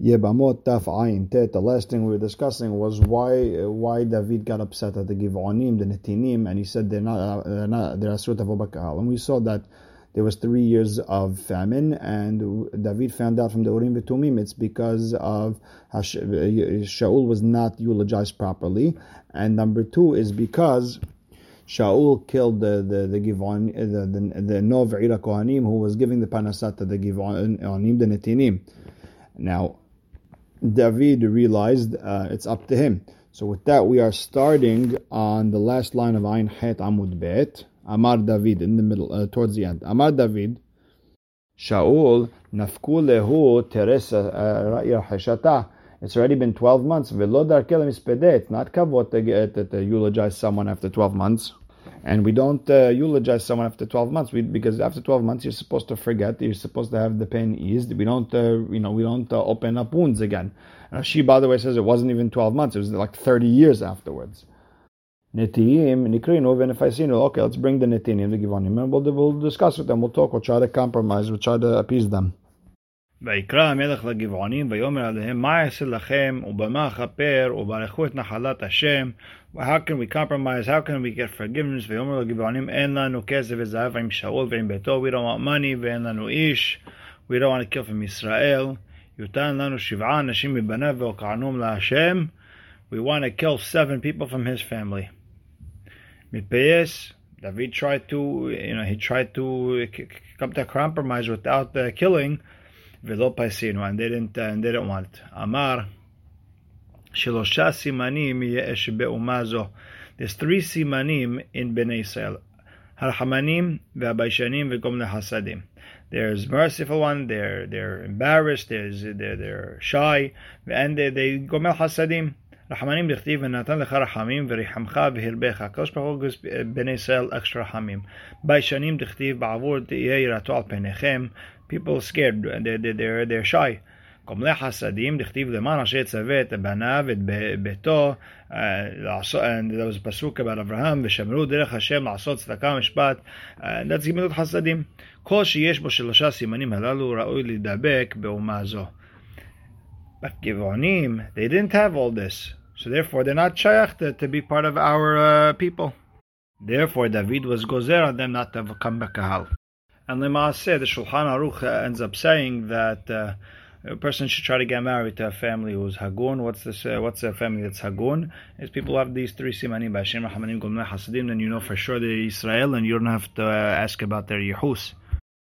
Yebamot Taf Ayin Tet. The last thing we were discussing was why why David got upset at the Givonim, the Netinim, and he said they're not they're not they're Asrut Avobakal. And we saw that there was three years of famine, and David found out from the Urim V'Tumim it's because of Shaul was not eulogized properly, and number two is because Shaul killed the the the Givon the the, the Nov Ira Kohanim who was giving the panasat to the Givonim the Netinim. Now David realized uh, it's up to him. So with that, we are starting on the last line of Ain Het Amud Bet. Amar David in the middle, uh, towards the end. Amar David, Shaul nafku lehu teresa uh, hashata. It's already been 12 months. It's not kavot to, to eulogize someone after 12 months. And we don't uh, eulogize someone after 12 months we, because after 12 months you're supposed to forget. You're supposed to have the pain eased. We don't, uh, you know, we don't uh, open up wounds again. And she, by the way, says it wasn't even 12 months. It was like 30 years afterwards. Netiyim, Nikrinu, and if I see no, okay, let's bring the Netiyim, the Givonim, and we'll, we'll discuss with them. We'll talk. We'll try to compromise. We'll try to appease them. ויקרא המלך לגבעונים ויאמר עליהם מה אעשה לכם ובמה אכפר וברכו את נחלת השם how can we compromise how can we get forgiveness ויאמר לגבעונים אין לנו כסף וזהב עם שאול ועם ביתו we don't want money ואין לנו איש we don't want to kill from ישראל יותן לנו שבעה אנשים מבניו והוקענום להשם we want to kill seven people from his family מתפייס David tried to you know he tried to come to a compromise without the killing ולא פייסינו, and they didn't, and they didn't want it. אמר, שלושה סימנים יש באומה זו. There's three סימנים in בני ישראל. הרחמנים והביישנים וגומלי חסדים. There's merciful one, they're, they're embarrassed, there's, they're, they're shy, and they, they גומל חסדים. רחמנים דכתיב ונתן לך רחמים וריחמך והרבך. הקדוש ברוך הוא בני ישראל אקסטרה רחמים. ביישנים דכתיב בעבור תהיה יראתו על פניכם people scared, they're, they're, they're shy. קומלי חסדים, דכתיב למען אשר יצווה את בניו, את ביתו, and there was a pasuk about אברהם, ושמרו דרך השם לעשות צדקה ומשפט, that's גמילות חסדים. כל שיש בו שלושה סימנים הללו ראוי להידבק באומה זו. But גבעונים, they didn't have all this, so therefore they're not שייך to, to be part of our uh, people. Therefore David was gozer on them not to come back kahal. and Lemaaseh, the Shulchan Aruch ends up saying that uh, a person should try to get married to a family who's Hagun. What's this? Uh, what's a family that's Hagun? Is people have these three simanim, Bashim, Rahmanim, Gomneh, Hasidim, then you know for sure they're Israel, and you don't have to uh, ask about their Yehus.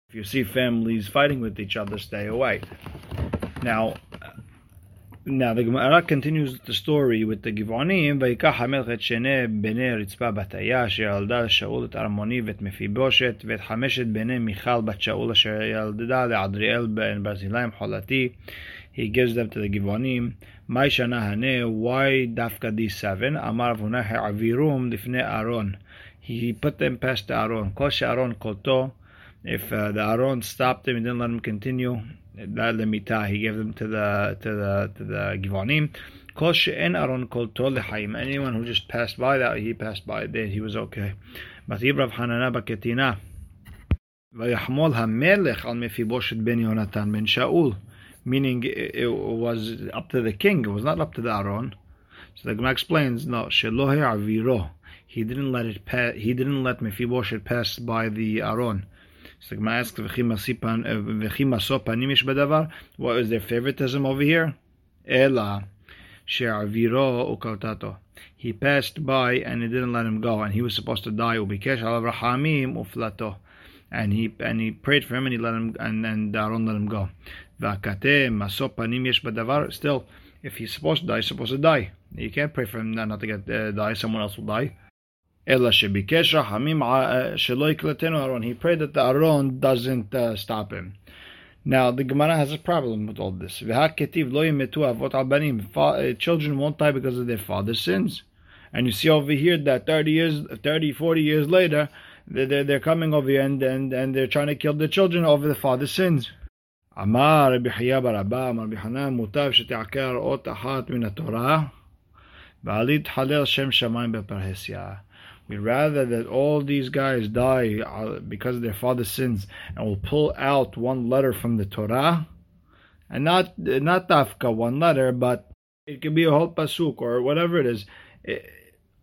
If you see families fighting with each other, stay away. Now, now the Gemara continues the story with the Givonim. ויקח המלכת שני בני רצפה בת היה, אשר ילדה לשאול את ארמוני ואת מפיבושת, ואת חמשת בני מיכל בת שאול, אשר ילדה לעדריאל בן ברזילי חולתי. He gives them to the Givonim. מהי שנה הנה? Why דווקא these seven? אמר אבונה העבירום לפני אהרון. He put them past אהרון. כל שאהרון קולטו. If uh, the Aron stopped him, he didn't let him continue. לה למיתה, he gave them to the, to the, to the givanim. anyone who just passed by that, he passed by there. he was okay. מתאים רב חננה בקטינה. ויחמול המלך על מפיבושת בן יונתן בן שאול. Meaning it was up to the king, it was not up to the Aron. So the Gemara explains, no, Shelohe Aviro. He didn't let it pass, he didn't let Mephibosheth pass by the Aron. So Gemara asks, What is their favoritism over here? Ela she'aviro ukaltato. He passed by and he didn't let him go, and he was supposed to die. Ubikesh alav rahamim uflato. And he and he prayed for him and he let him and and Aron let him go. V'akate maso panim yesh badavar. Still, if he's supposed to die, he's supposed to die. You can't pray for him not to get uh, die. Someone else will die. Ela shebikesh rachamim shelo yiklatenu Aaron. He prayed that the Aaron doesn't uh, stop him. Now the Gemara has a problem with all this. Uh, children won't die because of their father's sins. And you see over here that 30 years, 30, 40 years later, they're, they're coming over here and, and, and they're trying to kill the children over the father's sins. אמר רבי חייא ברבא, אמר רבי חנן, מוטב שתעקר אות אחת מן התורה, ואל יתחלל שם שמיים בפרהסיה. We'd rather that all these guys die uh, because of their father's sins, and we'll pull out one letter from the Torah and not not tafka one letter, but it could be a whole pasuk or whatever it is. It,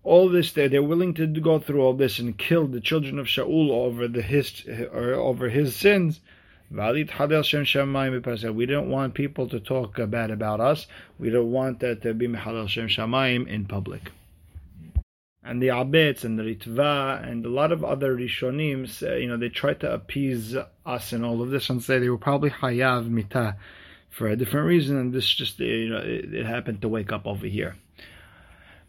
all this they they're willing to go through all this and kill the children of Shaul over the his or over his sins. We don't want people to talk bad about us. We don't want that to be Mechalel Shem Shamayim in public And the Abetz and the Ritva and a lot of other Rishonim, you know, they try to appease us in all of this and say they were probably Hayav Mita for a different reason, and this just, you know, it, it happened to wake up over here.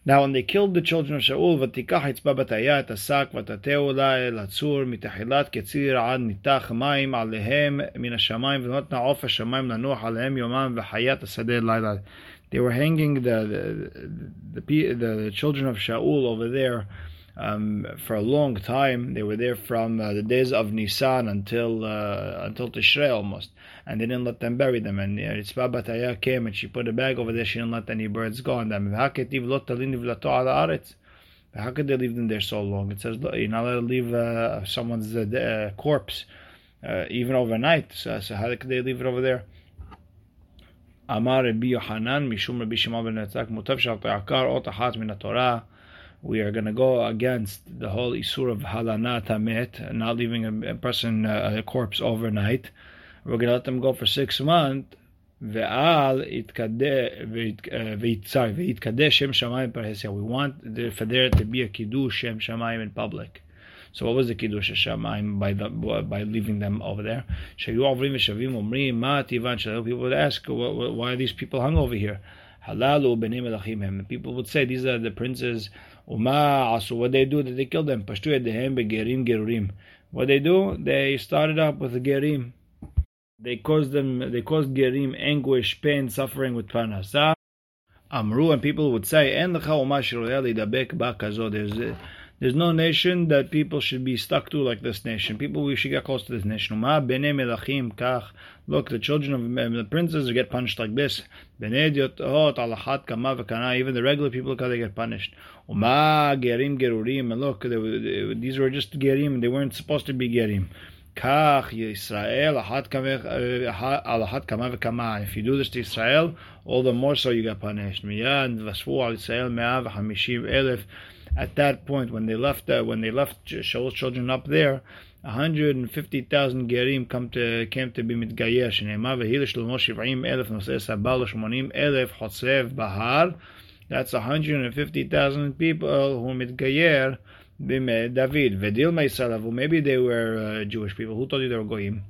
Now, when they killed the children of Shaul, ותיקח אצבע בתיה את השק ותטהו לה אל הצור מתחילת קציר עד ניתח מים עליהם מן השמיים ונותנה עוף השמיים לנוח עליהם יומם וחיית השדה לילה. they were hanging the the, the, the children of Shaul over there um, for a long time. They were there from uh, the days of Nisan until uh, until Tishrei almost, and they didn't let them bury them. And Ritzvah uh, Bataya came and she put a bag over there. She didn't let any birds go on them. How could they leave them there so long? It says you're not allowed to leave uh, someone's uh, corpse uh, even overnight. So, so how could they leave it over there? אמר רבי יוחנן משום רבי שמעון בן יצחק מוטב שאתה עקר אות אחת מן התורה we are going to go against the whole isur of halana tamet, not leaving a, a person, uh, a corpse overnight. We're going to let them go for six months. ואל ויתקדש שם שמיים פרהסיה. We want there, for there to be a kiddush shem shamayim in public. So what was the kiddush Hashemayim by the, by leaving them over there? People would ask, why are these people hung over here? Halalu People would say, these are the princes. Uma asu. What they do? They kill them. Pashtu edehem begerim gerurim. What they do? They started up with gerim. They caused them. They caused gerim anguish, pain, suffering with parnasah. Amru and people would say, "En lecha umash There's there's no nation that people should be stuck to like this nation. People, we should get close to this nation. Look, the children of um, the princes get punished like this. Even the regular people, they get punished. And look, these were just gerim. They weren't supposed to be gerim. Uh, if you do this to Israel, all the more so you get punished At that point, when they left, uh, when they left Shaul's children up there, 150,000 gerim come to, came to be מתגייר, שנאמר והיא לשלמה 70 אלף נושאי סבל ו-80 אלף חוצב בהר. That's 150,000 people who מתגייר David. ודילמה ישראל, maybe they were uh, Jewish people. Who told you they were goyim?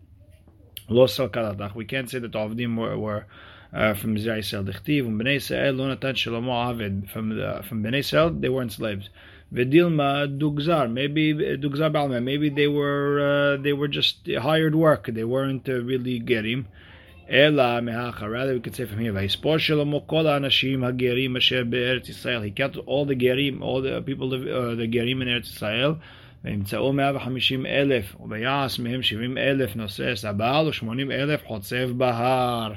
לא סל We can't say that the Avdim were, were uh, from Zray Yisrael. Dichtiv and Bnei Israel lo natan Shlomo Aved from the, from Bnei Israel they weren't slaves. Vedilma Dugzar maybe Dugzar Balma maybe they were uh, they were just hired work they weren't uh, really gerim. Ela mehacha rather we could say from here Vayspor Shlomo kol anashim hagerim asher be'eretz Yisrael he kept all the gerim all the people of uh, the gerim in Eretz Yisrael. וימצאו 150 אלף, וביעש מהם 70 אלף נושא סבל ו-80 אלף חוצב בהר.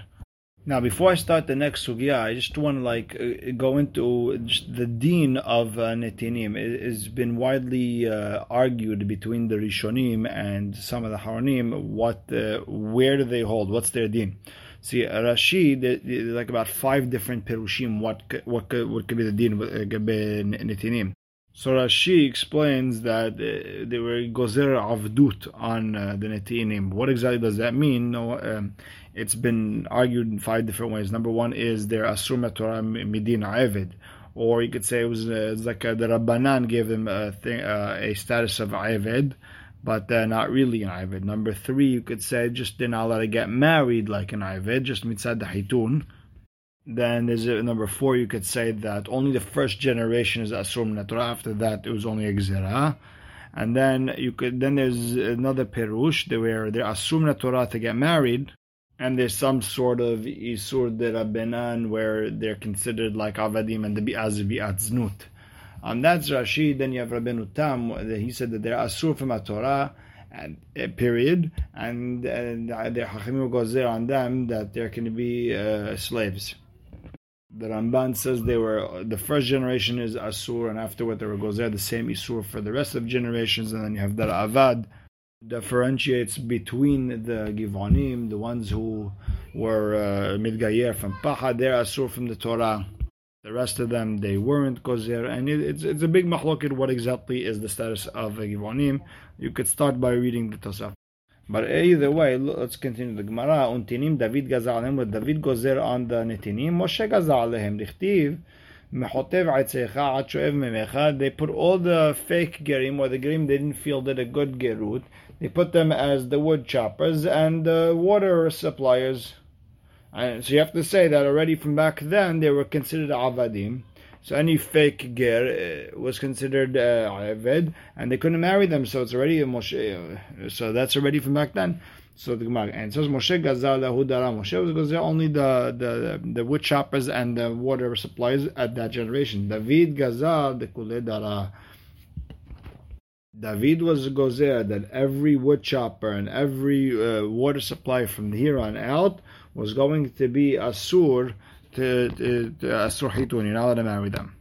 Now, before I start the next sugya, I just want to like uh, go into the deen of uh, netinim. It has been widely uh, argued between the Rishonim and some of the Acharonim. What, uh, where do they hold? What's their deen? See, Rashi, like about five different perushim. What what what could be the deen with uh, netinim? So Rashi explains that uh, they were gozer avdut on uh, the netinim. What exactly does that mean? No, um, it's been argued in five different ways. Number one is their asur Torah midin avid, or you could say it was, uh, like uh, the Rabbanan gave them a, thing, uh, a status of avid, but they're not really an avid. Number three, you could say just they're not allowed to get married like an avid, just mitzad hitun. Then there's a, number four, you could say that only the first generation is asur Torah. After that, it was only a gzera. And then you could then there's another perush where they're asur Torah to get married and there's some sort of isur de rabbenan where they're considered like avadim and the bi'az bi'atznut. Um, that's Rashi. Then you have Rabbeinu Tam. He said that they're asur from a Torah, and uh, period. And, and uh, the Hachimim goes there on them that they're be uh, slaves. The Ramban says they were the first generation is asur, and afterward there goes there the same isur for the rest of generations. And then you have the Raavad differentiates between the Givonim, the ones who were uh, midgayer from Pacha, they're asur from the Torah. The rest of them, they weren't gozer, and it, it's it's a big mahloket what exactly is the status of a givonim. You could start by reading the Tosaf. But either way, let's continue the Gemara. Untinim David gaza alehem, David gozer on the netinim. Moshe gaza alehem. Dichtiv mechotev shoev memecha. They put all the fake gerim or the gerim they didn't feel did a good gerut. They put them as the wood choppers and the water suppliers. And so you have to say that already from back then they were considered avadim. So any fake ger uh, was considered uh, and they couldn't marry them. So it's already a Moshe. Uh, so that's already from back then. So the Gemara and says Moshe gazal lahudara. Moshe was gazal only the the the wood choppers and the water supplies at that generation. David gazal the kuledara. David was gozer that every wood chopper and every uh, water supply from here on out was going to be asur allowed to marry them.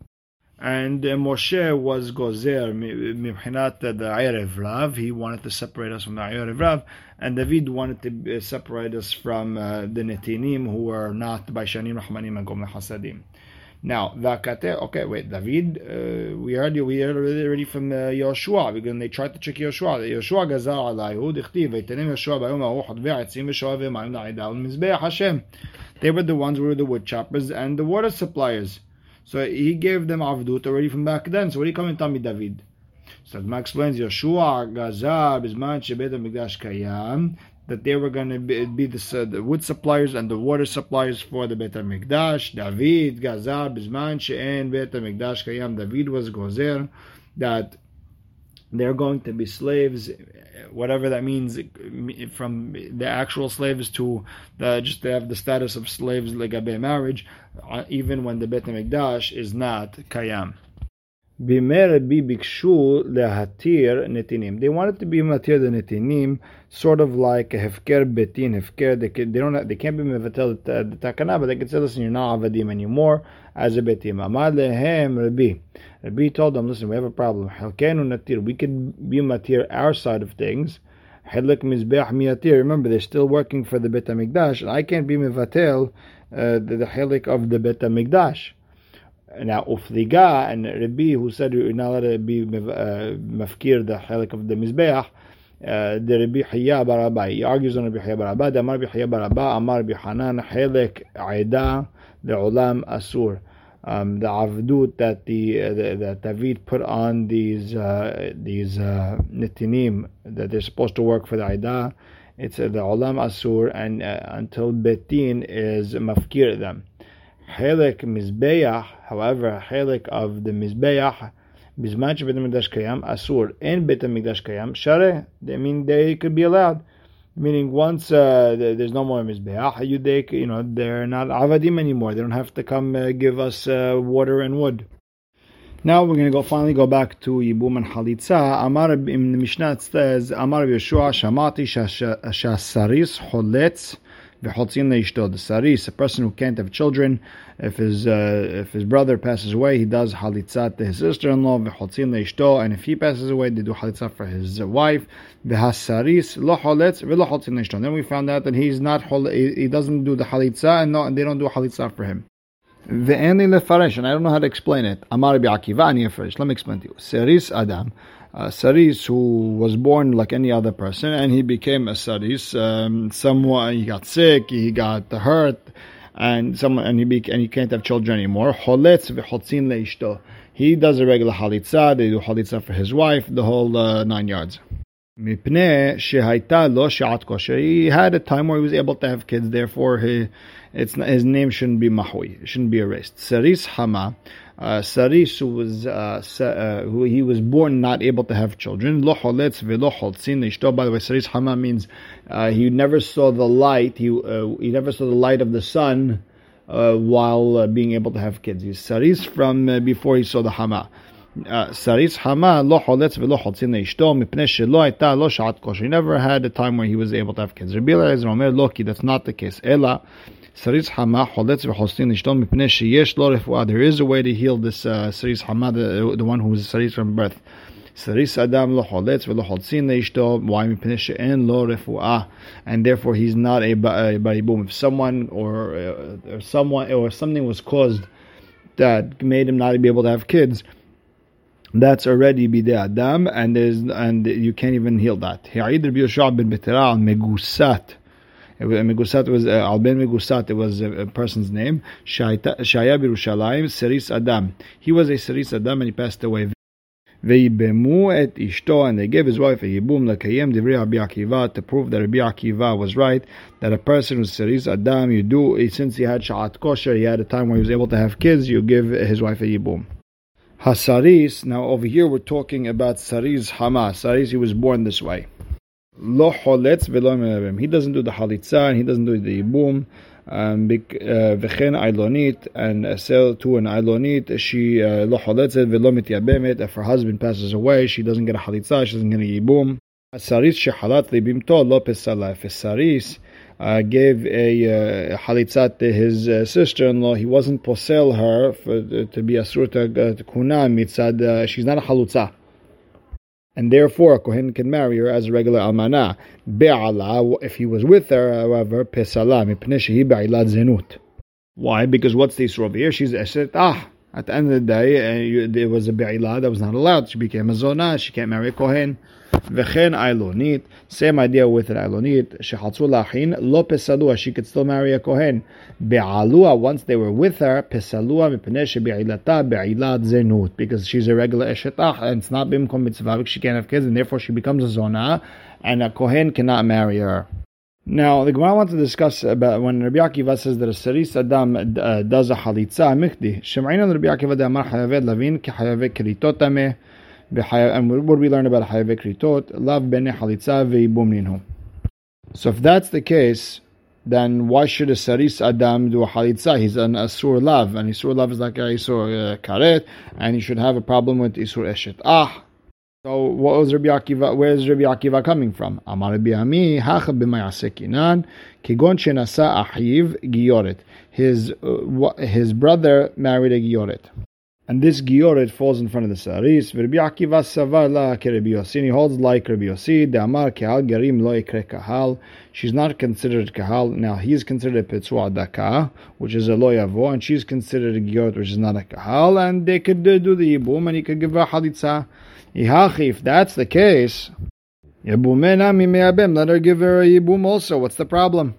And uh, Moshe was gozer mibhinat the Erev Rav. He wanted to separate us from the Erev Rav, and David wanted to separate us from uh, the Netinim, who were not Baishanim, Rahmanim, and Gomel Hasadim. Now, Vakate, okay, wait, David, uh, we heard you, we heard already from uh, because they tried to check Yoshua. Yoshua gazar alayhu, dichtiv, v'tenem Yoshua bayom ha'u chodvei atzim v'shoa v'mayim na'ida u'mizbeach Hashem. They were the ones who were the wood choppers and the water suppliers. So he gave them avdut already from back then. So what are you coming to tell me, David? So the explains Yoshua gazar bizman shebet ha'mikdash kayam that they were going to be, be the, uh, the, wood suppliers and the water suppliers for the Beit HaMikdash. David, Gazar, Bisman, She'en, Beit HaMikdash, Kayam. David was Gozer, that they're going to be slaves, whatever that means, from the actual slaves to the, just to have the status of slaves, like a marriage, uh, even when the Beit HaMikdash is not Kayam. Bimerabi bikshu lehatir netinim. They wanted to be matir the netinim, sort of like a hefker betin hefker. They, can, they don't they can't be mevatel the takana, but they can say, listen, you're not avadim anymore as a betim. Amar lehem Rabbi. Rabbi told them, listen, we have a problem. Halkenu natir. We can be matir our side of things. Helik mizbeach miatir. Remember, they're still working for the bet and I can't be mevatel uh, the, the helik of the bet hamikdash. Now, Ufliga and Rabbi, who said you're not allowed to be mafkir the halik of the Mizbeach, uh, the Rabbi Hiya Barabai. He argues on Rabbi Hiya Barabai. The Amar Rabbi Hiya Barabai, Amar Rabbi Hanan, Helek Aida, the Ulam Asur. Um, the avdut that the, uh, the, that David put on these uh, these uh, that they're supposed to work for the Aida, it's uh, the Ulam Asur, and uh, until Betin is mafkir them. Helek Mizbeach, however, Helek of the Mizbeach, Bizman Beit HaMikdash Kayam, Asur, and Beit HaMikdash Kayam, Share, they mean they could be allowed. Meaning once uh, there's no more Mizbeach, you, know, they're not Avadim anymore. They don't have to come uh, give us uh, water and wood. Now we're going to go finally go back to Yibum and Halitza. Amar in the Mishnah says, Amar Yeshua Shamati Shasaris Holetz saris, a person who can't have children, if his uh, if his brother passes away, he does halitzat to his sister-in-law, and if he passes away, they do halitzat for his wife. V'hasaris lo holetz v'lo Then we found out that he's not he doesn't do the halitza, and, no, and they don't do halitza for him. Ve'eni lefaresh, and I don't know how to explain it. Amar bi'akiva ani Let me explain to you. Saris adam uh, Saris, who was born like any other person, and he became a Saris. Um, someone he got sick, he got hurt, and someone and he and he can't have children anymore. He does a regular halitza. They do halitza for his wife, the whole uh, nine yards. He had a time where he was able to have kids. Therefore, he, it's his name shouldn't be mahui. It shouldn't be erased. Saris hama uh, Saris, who was uh, uh, who he was born not able to have children. By the way, Saris Hama means uh, he never saw the light. He uh, he never saw the light of the sun uh, while being able to have kids. He's Saris from before he saw the Hama. Saris Hama lo choletz velo choltzin leishto mipnei shelo aita lo shat kosher. He never had a time where he was able to have kids. Rabbi Eliezer Omer Loki. That's not the case. Ela. Saris Hama Choletz v'Chostin Ishton Mipnei Sheyesh Lo Refuah. There is a way to heal this uh, Saris Hama, the, the one who is Saris from birth. Saris Adam lo choletz v'lo choltzin leishto. Why mipnei she'en lo refuah, and therefore he's not a baribum. If someone or, uh, or someone or something was caused that made him not be able to have kids, that's already bidei adam, and there's and you can't even heal that. Ha'id Rabbi Yoshua ben Betera al megusat. Megusat was uh, al ben Megusat. It was a, a person's name. Shaya Birushalayim Seris Adam. He was a Seris Adam, and he passed away. ויבמו et ishto, and they gave his wife a yibum לקיים דברי Rabbi Akiva to prove that Rabbi Akiva was right that a person who's seris adam you do since he had sha'at kosher he had a time where he was able to have kids you give his wife a yibum. Hasaris, now over here we're talking about Saris Hama. Saris, he was born this way. Lo choletz He doesn't do the halitza and he doesn't do the yibum. Um, uh, v'chen ailonit and sell to an ailonit. She uh, lo choletzet velo mityabemet. If her husband passes away, she doesn't get a halitza. She doesn't get a yibum. Saris shehalat libimto lo pesala. If saris uh, gave a uh, halitzat to his uh, sister-in-law, he wasn't posel her for, to be a surta kuna mitzad. Uh, she's not a halutza. And therefore, a kohen can marry her as a regular almana. Be'ala, if he was with her, however, pesala, mipneshi be'ilat zenut. Why? Because what's the issue here? She's eshet ah. At the end of the day, uh, there was a be'ilah that was not allowed. She became a zona. She can't marry a kohen. V'chen ailonit, same idea with an ailonit, shehatzu lachin, lo pesalua, she could still marry a kohen. Be'alua, once they were with her, pesalua mipnei shebe'ilata be'ilat zenut, because she's a regular eshetach, and it's not bimkom mitzvah, she can't have kids, and therefore she becomes a zona, and a kohen cannot marry her. Now, the Gemara wants to discuss about when Rabbi Akiva says that a Saris Adam uh, does a halitza mikdi. Shem'ayna Rabbi Akiva de Amar Hayaved Lavin ki Hayaved Kritot and what we learn about Hayve Kritot, Lav Bene Halitza Ve'ibum Ninhu. So if that's the case, then why should a Saris Adam do a Halitza? He's an Asur Lav, and Isur Lav is like a Isur uh, Karet, and he should have a problem with Isur Eshet. Ah! So what was Rabbi Akiva, where is Rabbi Akiva coming from? Amar Rabbi Ami, Hacha b'mayasekinan, kigon shenasa ahiv giyoret. His, uh, his brother married a giyoret. And this Gioret falls in front of the Saris. He holds like Rabbi Yossi. The Amar Kahal. She's not considered Kahal. Now he is considered a Petzua Daka, which is a lo yavo, and she's considered a Gioret, which is not a Kahal. And they could do the Yibum, and he could give her Halitza. If that's the case, Let her give her a Yibum also. What's the problem?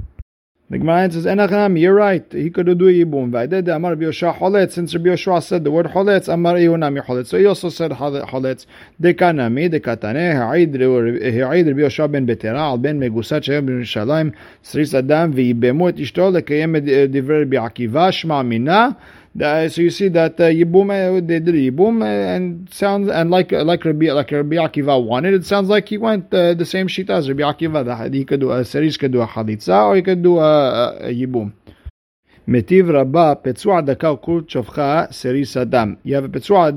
The Gemara says, Enachanam, you're right. He could do Yibum. V'ayded Amar Rabbi Yoshua Choletz. Since Rabbi Yoshua said the word Choletz, Amar Yehunami Choletz. So he also said Choletz. Dekanami, dekatane, ha'id Rabbi Yoshua ben Betera, al ben Megusat Shayim ben Yerushalayim, Sris Adam, v'yibemu et ishto, lekayem eh, divrei Rabbi Akiva, shma mina, uh, so you see that uh, Yibum uh, they did Yibum uh, and sounds and like uh, like Rabbi like Rabbi Akiva wanted it sounds like he went uh, the same shita as Rabbi Akiva that he could do a series could do a halitza or he could do a, a, Yibum. Metiv Rabba Petzua Daka Kurt Shovcha Seris Adam. You have a Petzua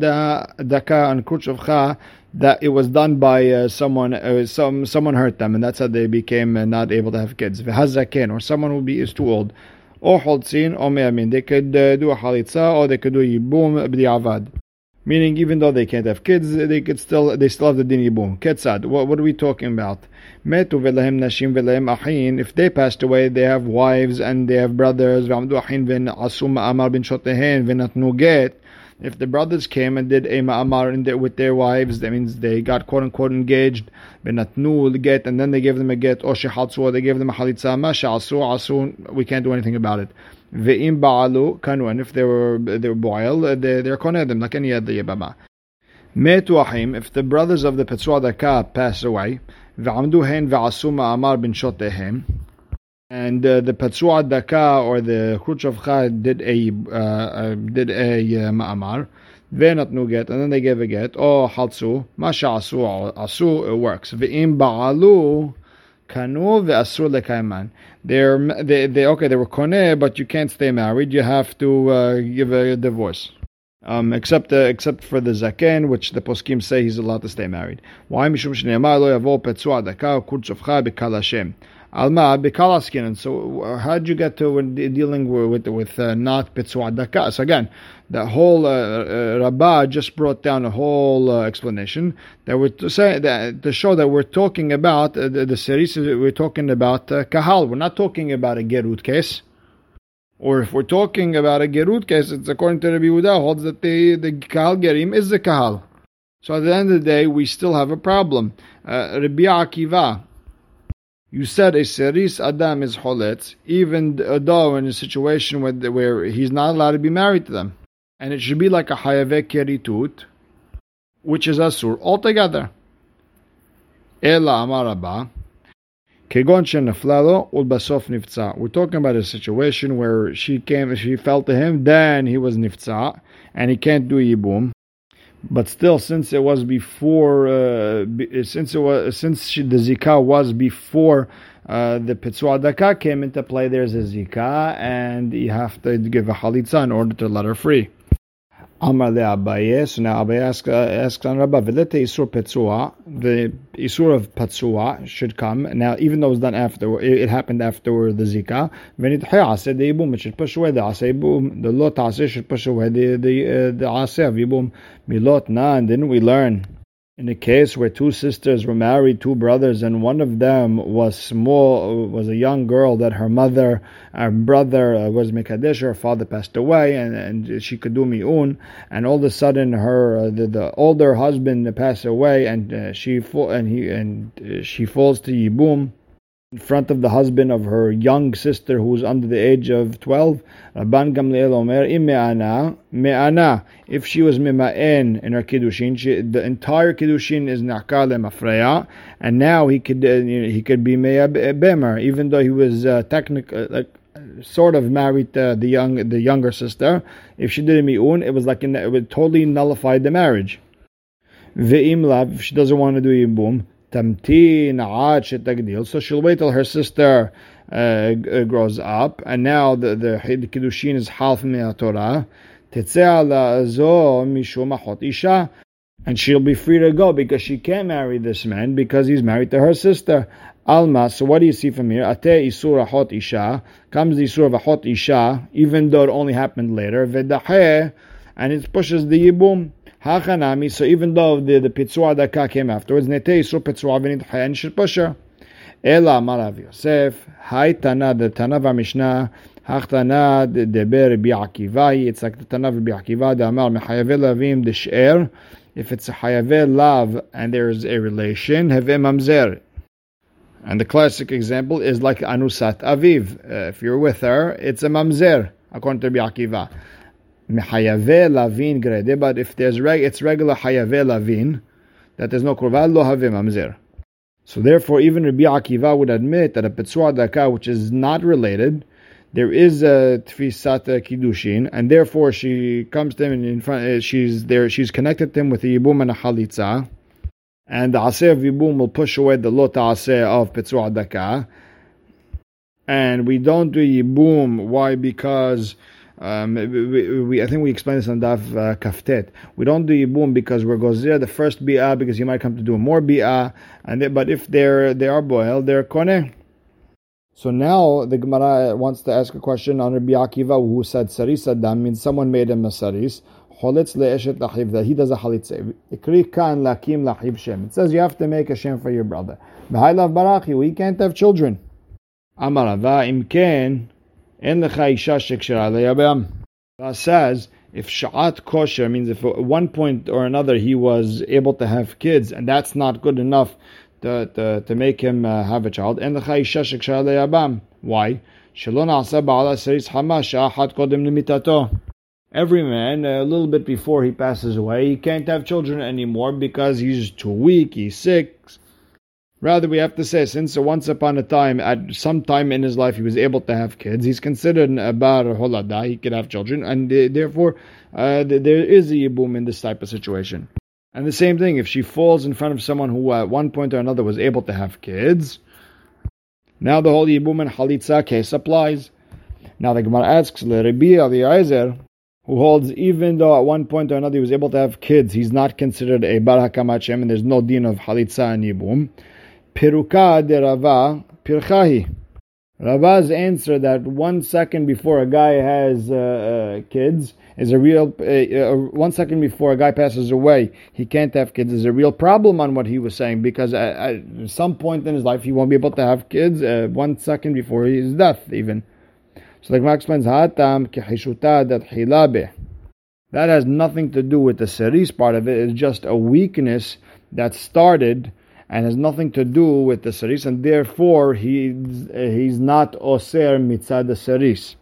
Daka and Kurt Shovcha that it was done by uh, someone uh, some someone hurt them and that's how they became uh, not able to have kids. V'hazaken or someone who be is too old or holtzin or me'amin. They could uh, do a halitza or they could do yibum b'di'avad. Meaning, even though they can't have kids, they could still they still have the din yibum. Ketzad. What, what are we talking about? Metu v'lehem nashim v'lehem ahin. If they passed away, they have wives and they have brothers. V'amdu v'en asum amar bin shotehen v'natnu get. If the brothers came and did a ma'amar with their wives, that means they got quote unquote engaged, benatnu get, and then they gave them a get, or shehatsu, they gave them a halitza, ma asu, we can't do anything about it. Ve'im ba'alu kanu, if they were they were boil, uh, they, they're konedim, like any other yabama. Metu if the brothers of the Petzua Daka pass away, ve'amdu hen ve'asu ma'amar bin shotehem, and uh, the Patsua Daka or the Kerut Shofcha did a uh, uh, did a uh, ma'amar, not get, and then they gave a get. Oh haltzu, masha asu asu it works. Ve'im ba'alu kanu ve'asur lekaiman. They're they they okay they were kone, but you can't stay married. You have to uh, give a divorce. Um, except uh, except for the zaken, which the poskim say he's allowed to stay married. Why? Mishum shneimar lo yavo petzua daka kurtzovcha b'kal Hashem. Alma bikalaskinan. So how did you get to dealing with with uh, not pitzua daka? So again, the whole uh, uh, Rabbah just brought down a whole uh, explanation that we're to say that to show that we're talking about uh, the, the series. We're talking about uh, kahal. We're not talking about a gerut case. Or if we're talking about a gerut case, it's according to Rabbi Yehuda holds that the the kahal gerim is the kahal. So at the end of the day, we still have a problem. Uh, Rabbi Akiva, you said a seris adam is choletz, even though in a situation where, where he's not allowed to be married to them, and it should be like a hayavek keritut, which is asur altogether. Ela amaraba. Kegon shenaflalo ulbasof nifza. We're talking about a situation where she came, she fell to him, then he was nifza, and he can't do yibum. But still, since it was before, uh, since it was since she, the zikah was before uh, the pitzua daka came into play, there's a zikah, and you have to give a halitza in order to let her free. Amar le Abaye. So now Abaye asks, uh, asks on Rabba, Velete Isur Petzua, the Isur of Petzua should come. Now, even though it was done after, it, it happened after the Zika, Venit Hayase de Ibum, it should push away the Ase Ibum, the Lot Ase should push away the, the, uh, the Ase of Ibum, Milot Na, and didn't we learn? In a case where two sisters were married, two brothers, and one of them was small, was a young girl that her mother, her brother uh, was Mekadesh, her father passed away, and, and she could do mi'un, and all of a sudden her uh, the, the older husband passed away, and uh, she and he and she falls to yibum in front of the husband of her young sister who is under the age of 12. Rabban Gamliel Omer, if she was mima'en in her kiddushin, she, the entire kiddushin is na'kar mafreya, and now he could uh, he could be me'abemer, even though he was uh, technically, uh, sort of married uh, the young the younger sister. If she did a mi'un, it was like in, it would totally nullify the marriage. Ve'im lav, if she doesn't want to do yibum, tamtin ad shetagdil. So she'll wait till her sister uh, grows up, and now the the, kiddushin is half min Torah. And she'll be free to go because she can't marry this man because he's married to her sister. Alma, so what do you see from here? Ate isur hot isha. Comes the isur of hot isha, even though it only happened later. Vedahe, and it pushes the yibum. Hachanami, so even though the, the pitzua daka came afterwards, nete isur pitzua v'nitchaya, and her. Ela Marav Yosef, Hai Tana, the Tana Mishnah, Hachtana Deber Bi'akiva, it's like the Tana Bi'akiva, the Amar Mechayave Lavim Desher, if it's a Hayave Lav and there's a relation, Have Mamzer. And the classic example is like Anusat Aviv. Uh, if you're with her, it's a Mamzer, according to Bi'akiva. Mehayave lavin grede, but if there's reg, it's regular hayave lavin, that there's no kurva, lo mamzer. So therefore, even Rabbi Akiva would admit that a petzua daka, which is not related, there is a tfisat kiddushin, and therefore she comes to him and in front, uh, she's there, she's connected to him with a yibum and a halitza, and the aseh of yibum will push away the lot aseh of petzua daka, and we don't do yibum. Why? Because um, we, we, I think we explained this on Daf uh, Kaftet. We don't do Yibum because we're Gozir the first Bi'ah because you might come to do more Bi'ah. And they, but if they're they are boiled, they're Koneh. So now the Gemara wants to ask a question on Rabbi Akiva who said Saris Adam means someone made him a Saris. Cholitz le'eshet lachiv that he does a chalitze. Ikri kan lachiv shem. It says you have to make a shem for your brother. B'hailav barachi, he can't have children. Amarava imken it says if sha'at kosher means if at one point or another he was able to have kids and that's not good enough to, to, to make him uh, have a child. And why? Every man, a little bit before he passes away, he can't have children anymore because he's too weak, he's sick, Rather, we have to say, since once upon a time, at some time in his life, he was able to have kids, he's considered a bar holada, he could have children, and therefore, uh, there is a yibum in this type of situation. And the same thing, if she falls in front of someone who at one point or another was able to have kids, now the whole yibum and halitza case applies. Now the Gemara asks, Rabbi Eliezer, who holds even though at one point or another he was able to have kids, he's not considered a bar hakamachem, and there's no din of halitza and yibum. Peruka de Rava, pirchahi. Rava's answer that one second before a guy has uh, uh, kids is a real. Uh, uh, one second before a guy passes away, he can't have kids is a real problem on what he was saying because at, at some point in his life he won't be able to have kids. Uh, one second before his death, even. So the Gemara explains, "Hatam hilabe." That has nothing to do with the seris part of it. It's just a weakness that started and has nothing to do with the seris, and therefore he's, he's not oser mitzad the seris.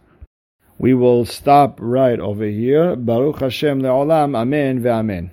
We will stop right over here. Baruch Hashem le'olam. Amen ve'amen.